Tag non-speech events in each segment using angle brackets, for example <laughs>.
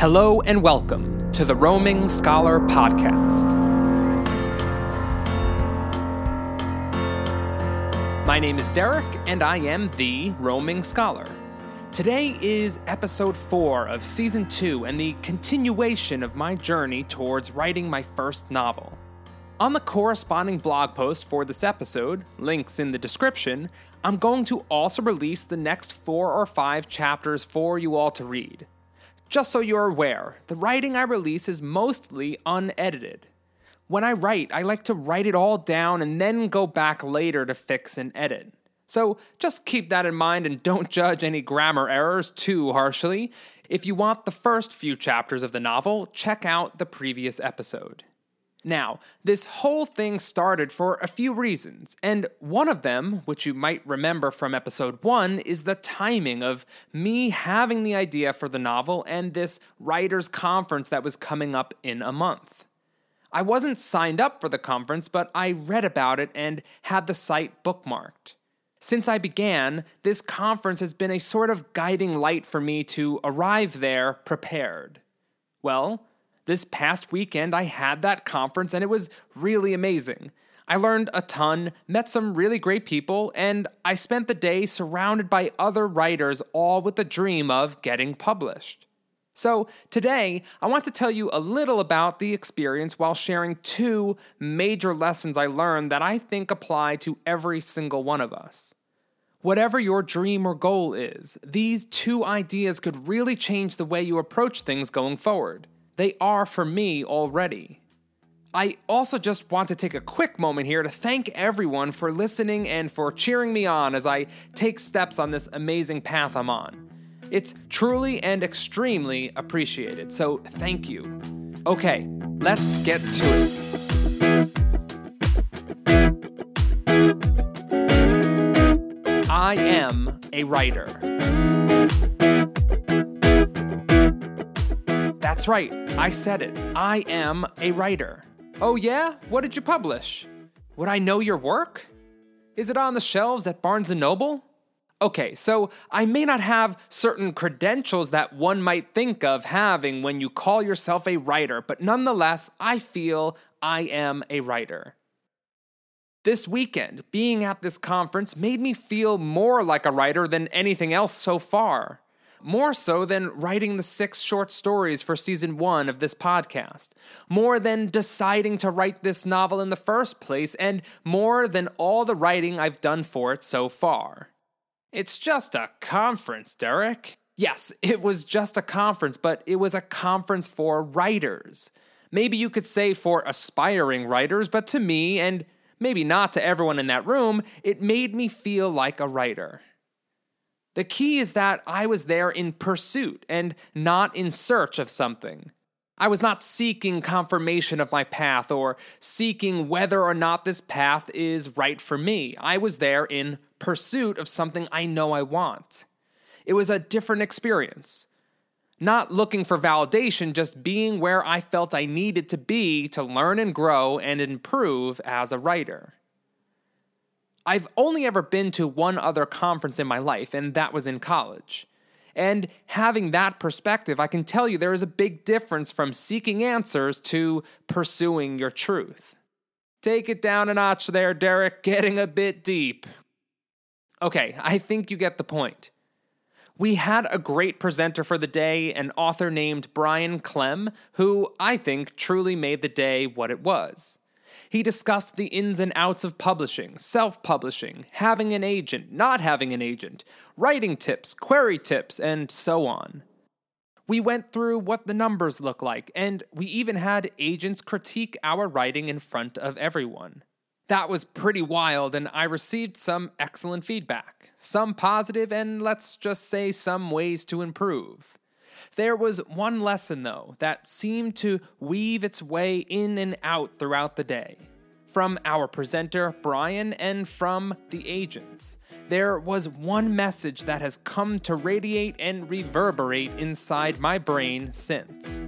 Hello and welcome to the Roaming Scholar Podcast. My name is Derek, and I am the Roaming Scholar. Today is episode 4 of season 2 and the continuation of my journey towards writing my first novel. On the corresponding blog post for this episode, links in the description, I'm going to also release the next four or five chapters for you all to read. Just so you're aware, the writing I release is mostly unedited. When I write, I like to write it all down and then go back later to fix and edit. So just keep that in mind and don't judge any grammar errors too harshly. If you want the first few chapters of the novel, check out the previous episode. Now, this whole thing started for a few reasons, and one of them, which you might remember from episode 1, is the timing of me having the idea for the novel and this writers' conference that was coming up in a month. I wasn't signed up for the conference, but I read about it and had the site bookmarked. Since I began, this conference has been a sort of guiding light for me to arrive there prepared. Well, this past weekend, I had that conference and it was really amazing. I learned a ton, met some really great people, and I spent the day surrounded by other writers, all with the dream of getting published. So, today, I want to tell you a little about the experience while sharing two major lessons I learned that I think apply to every single one of us. Whatever your dream or goal is, these two ideas could really change the way you approach things going forward. They are for me already. I also just want to take a quick moment here to thank everyone for listening and for cheering me on as I take steps on this amazing path I'm on. It's truly and extremely appreciated, so thank you. Okay, let's get to it. I am a writer. That's right, I said it. I am a writer. Oh, yeah? What did you publish? Would I know your work? Is it on the shelves at Barnes & Noble? Okay, so I may not have certain credentials that one might think of having when you call yourself a writer, but nonetheless, I feel I am a writer. This weekend, being at this conference made me feel more like a writer than anything else so far more so than writing the six short stories for season one of this podcast, more than deciding to write this novel in the first place, and more than all the writing I've done for it so far. It's just a conference, Derek. Yes, it was just a conference, but it was a conference for writers. Maybe you could say for aspiring writers, but to me, and maybe not to everyone in that room, it made me feel like a writer. The key is that I was there in pursuit and not in search of something. I was not seeking confirmation of my path or seeking whether or not this path is right for me. I was there in pursuit of something I know I want. It was a different experience. Not looking for validation, just being where I felt I needed to be to learn and grow and improve as a writer. I've only ever been to one other conference in my life, and that was in college. And having that perspective, I can tell you there is a big difference from seeking answers to pursuing your truth. Take it down a notch there, Derek, getting a bit deep. Okay, I think you get the point. We had a great presenter for the day, an author named Brian Clem, who I think truly made the day what it was. He discussed the ins and outs of publishing, self publishing, having an agent, not having an agent, writing tips, query tips, and so on. We went through what the numbers look like, and we even had agents critique our writing in front of everyone. That was pretty wild, and I received some excellent feedback. Some positive, and let's just say some ways to improve. There was one lesson, though, that seemed to weave its way in and out throughout the day. From our presenter, Brian, and from the agents, there was one message that has come to radiate and reverberate inside my brain since.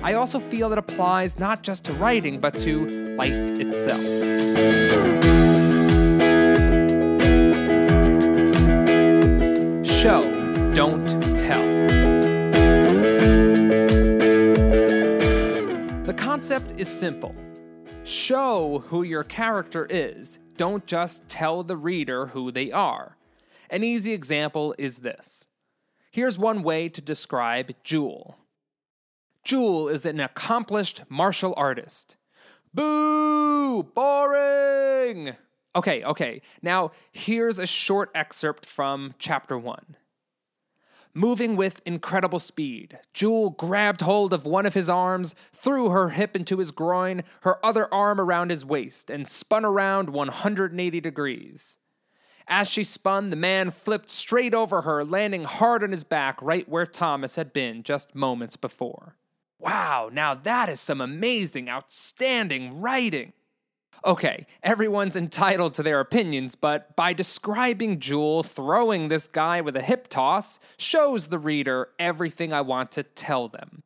I also feel it applies not just to writing, but to life itself. Show, don't concept is simple show who your character is, don't just tell the reader who they are. An easy example is this. Here's one way to describe Jewel. Jewel is an accomplished martial artist. Boo! Boring! Okay, okay. Now, here's a short excerpt from chapter 1. Moving with incredible speed, Jewel grabbed hold of one of his arms, threw her hip into his groin, her other arm around his waist, and spun around 180 degrees. As she spun, the man flipped straight over her, landing hard on his back right where Thomas had been just moments before. Wow, now that is some amazing, outstanding writing. Okay, everyone's entitled to their opinions, but by describing Jewel throwing this guy with a hip toss shows the reader everything I want to tell them.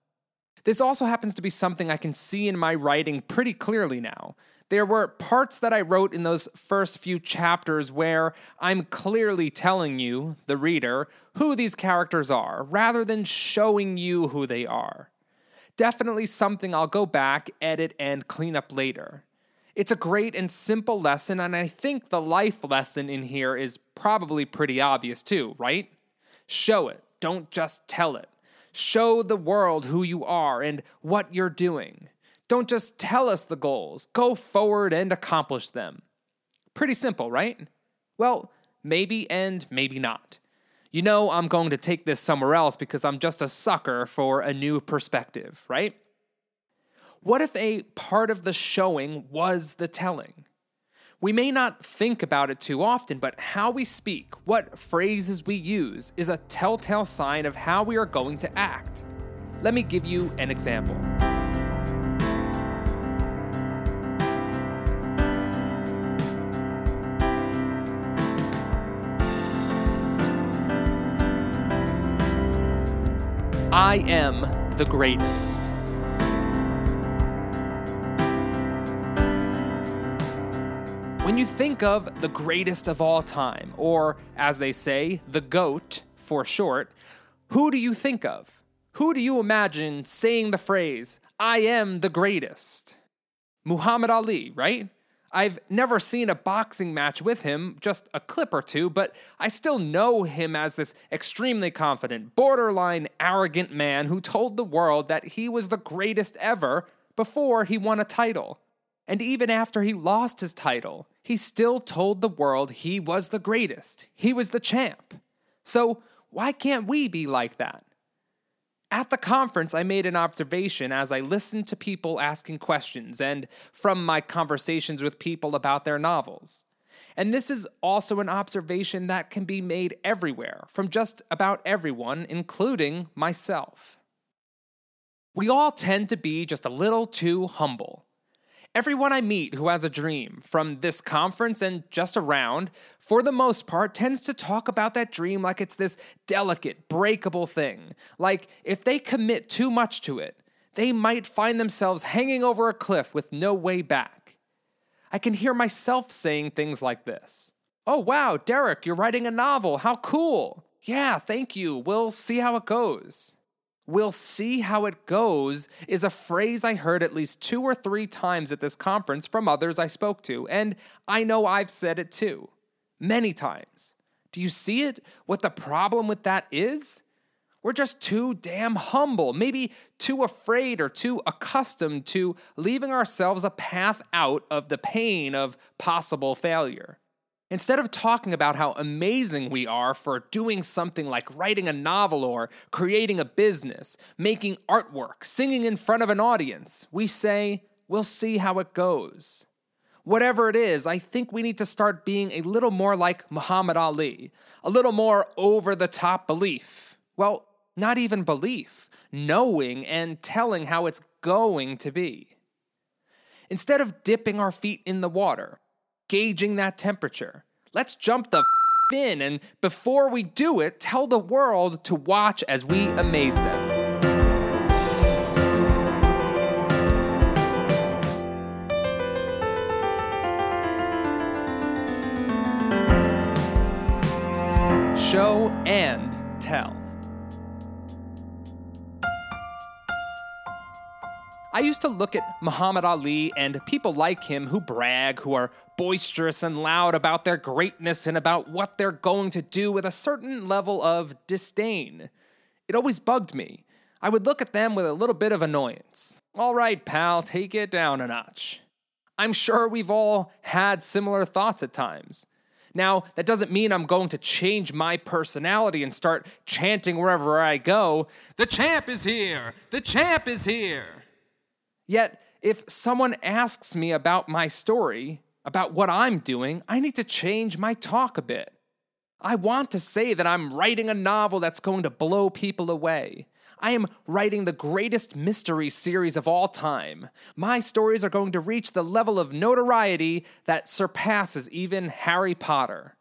This also happens to be something I can see in my writing pretty clearly now. There were parts that I wrote in those first few chapters where I'm clearly telling you, the reader, who these characters are, rather than showing you who they are. Definitely something I'll go back, edit, and clean up later. It's a great and simple lesson, and I think the life lesson in here is probably pretty obvious too, right? Show it, don't just tell it. Show the world who you are and what you're doing. Don't just tell us the goals, go forward and accomplish them. Pretty simple, right? Well, maybe and maybe not. You know, I'm going to take this somewhere else because I'm just a sucker for a new perspective, right? What if a part of the showing was the telling? We may not think about it too often, but how we speak, what phrases we use, is a telltale sign of how we are going to act. Let me give you an example. I am the greatest. When you think of the greatest of all time, or as they say, the GOAT for short, who do you think of? Who do you imagine saying the phrase, I am the greatest? Muhammad Ali, right? I've never seen a boxing match with him, just a clip or two, but I still know him as this extremely confident, borderline arrogant man who told the world that he was the greatest ever before he won a title. And even after he lost his title, he still told the world he was the greatest. He was the champ. So why can't we be like that? At the conference, I made an observation as I listened to people asking questions and from my conversations with people about their novels. And this is also an observation that can be made everywhere, from just about everyone, including myself. We all tend to be just a little too humble. Everyone I meet who has a dream, from this conference and just around, for the most part, tends to talk about that dream like it's this delicate, breakable thing. Like if they commit too much to it, they might find themselves hanging over a cliff with no way back. I can hear myself saying things like this Oh, wow, Derek, you're writing a novel. How cool. Yeah, thank you. We'll see how it goes. We'll see how it goes is a phrase I heard at least two or three times at this conference from others I spoke to, and I know I've said it too. Many times. Do you see it? What the problem with that is? We're just too damn humble, maybe too afraid or too accustomed to leaving ourselves a path out of the pain of possible failure. Instead of talking about how amazing we are for doing something like writing a novel or creating a business, making artwork, singing in front of an audience, we say, we'll see how it goes. Whatever it is, I think we need to start being a little more like Muhammad Ali, a little more over the top belief. Well, not even belief, knowing and telling how it's going to be. Instead of dipping our feet in the water, gauging that temperature. Let's jump the in and before we do it, tell the world to watch as we amaze them. Show and tell. I used to look at Muhammad Ali and people like him who brag, who are boisterous and loud about their greatness and about what they're going to do with a certain level of disdain. It always bugged me. I would look at them with a little bit of annoyance. All right, pal, take it down a notch. I'm sure we've all had similar thoughts at times. Now, that doesn't mean I'm going to change my personality and start chanting wherever I go, The champ is here! The champ is here! Yet, if someone asks me about my story, about what I'm doing, I need to change my talk a bit. I want to say that I'm writing a novel that's going to blow people away. I am writing the greatest mystery series of all time. My stories are going to reach the level of notoriety that surpasses even Harry Potter.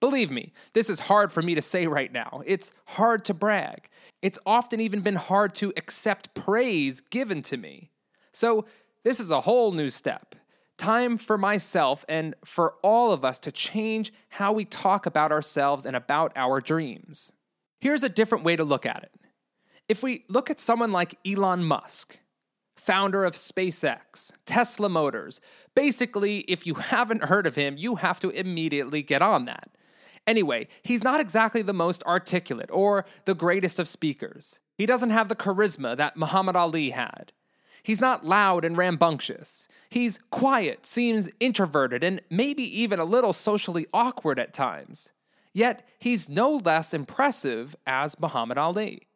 Believe me, this is hard for me to say right now. It's hard to brag. It's often even been hard to accept praise given to me. So, this is a whole new step. Time for myself and for all of us to change how we talk about ourselves and about our dreams. Here's a different way to look at it. If we look at someone like Elon Musk, founder of SpaceX, Tesla Motors, basically, if you <laughs> haven't heard of him, you have to immediately get on that. Anyway, he's not exactly the most articulate or the greatest of speakers. He doesn't have the charisma that Muhammad Ali had. He's not loud and rambunctious. He's quiet, seems introverted, and maybe even a little socially awkward at times. Yet, he's no less impressive as Muhammad Ali.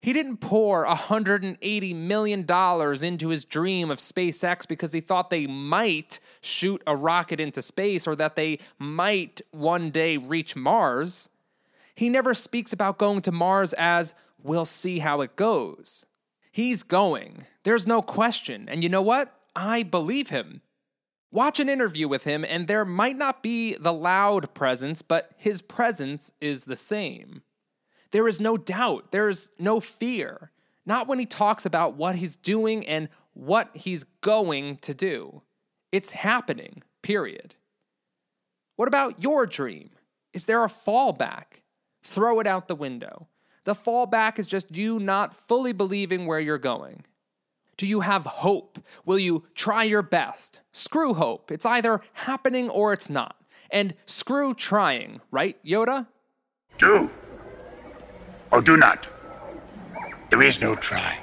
He didn't pour $180 million into his dream of SpaceX because he thought they might shoot a rocket into space or that they might one day reach Mars. He never speaks about going to Mars as, we'll see how it goes. He's going. There's no question. And you know what? I believe him. Watch an interview with him, and there might not be the loud presence, but his presence is the same. There is no doubt, there's no fear. Not when he talks about what he's doing and what he's going to do. It's happening, period. What about your dream? Is there a fallback? Throw it out the window. The fallback is just you not fully believing where you're going. Do you have hope? Will you try your best? Screw hope. It's either happening or it's not. And screw trying, right, Yoda? Do or do not. There is no try.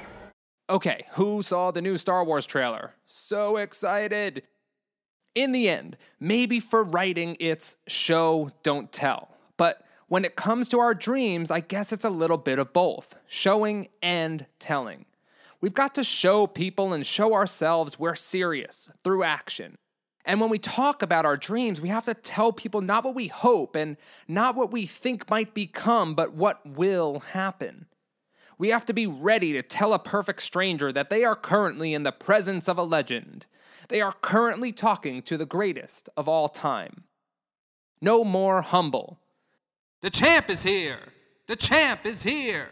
Okay, who saw the new Star Wars trailer? So excited! In the end, maybe for writing, it's show, don't tell. But when it comes to our dreams, I guess it's a little bit of both showing and telling. We've got to show people and show ourselves we're serious through action. And when we talk about our dreams, we have to tell people not what we hope and not what we think might become, but what will happen. We have to be ready to tell a perfect stranger that they are currently in the presence of a legend. They are currently talking to the greatest of all time. No more humble, the champ is here! The champ is here!